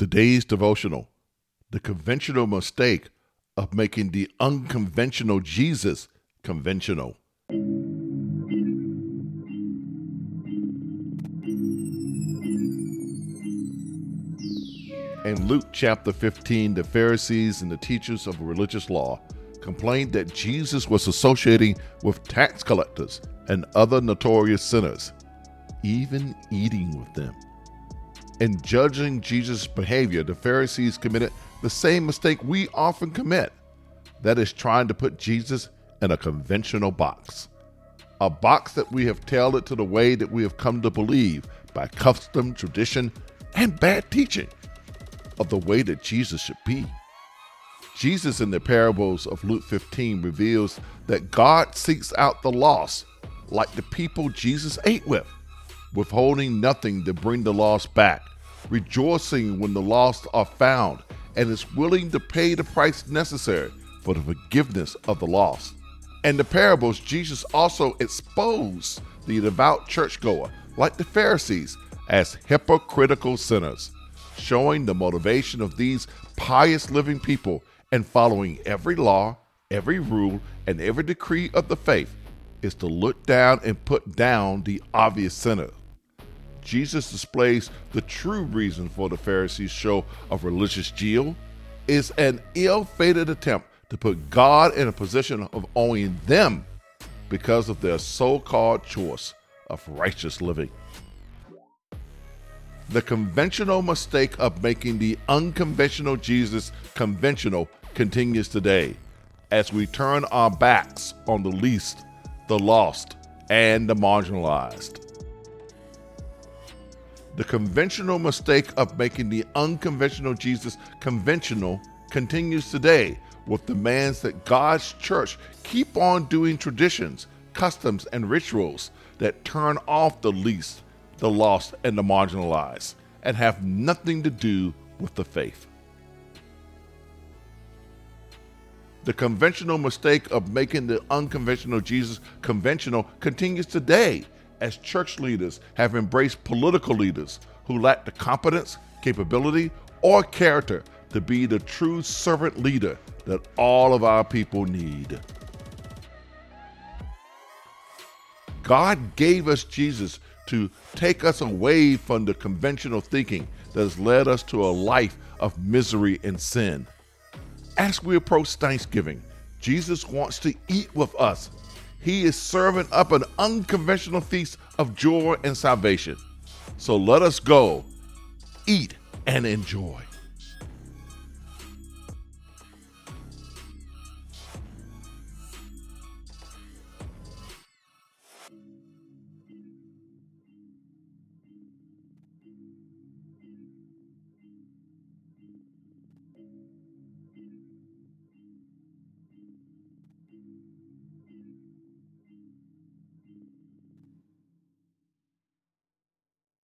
Today's devotional the conventional mistake of making the unconventional Jesus conventional. In Luke chapter 15, the Pharisees and the teachers of religious law complained that Jesus was associating with tax collectors and other notorious sinners, even eating with them. In judging Jesus' behavior, the Pharisees committed the same mistake we often commit that is, trying to put Jesus in a conventional box. A box that we have tailored to the way that we have come to believe by custom, tradition, and bad teaching of the way that Jesus should be. Jesus in the parables of Luke 15 reveals that God seeks out the lost, like the people Jesus ate with, withholding nothing to bring the lost back, rejoicing when the lost are found, and is willing to pay the price necessary for the forgiveness of the lost. In the parables, Jesus also exposed the devout churchgoer, like the Pharisees, as hypocritical sinners showing the motivation of these pious living people and following every law, every rule, and every decree of the faith is to look down and put down the obvious sinner. Jesus displays the true reason for the Pharisees' show of religious zeal is an ill-fated attempt to put God in a position of owing them because of their so-called choice of righteous living. The conventional mistake of making the unconventional Jesus conventional continues today as we turn our backs on the least, the lost, and the marginalized. The conventional mistake of making the unconventional Jesus conventional continues today with demands that God's church keep on doing traditions, customs, and rituals that turn off the least, the lost, and the marginalized, and have nothing to do with the faith. The conventional mistake of making the unconventional Jesus conventional continues today as church leaders have embraced political leaders who lack the competence, capability, or character to be the true servant leader that all of our people need. God gave us Jesus to take us away from the conventional thinking that has led us to a life of misery and sin. As we approach Thanksgiving, Jesus wants to eat with us. He is serving up an unconventional feast of joy and salvation. So let us go, eat, and enjoy.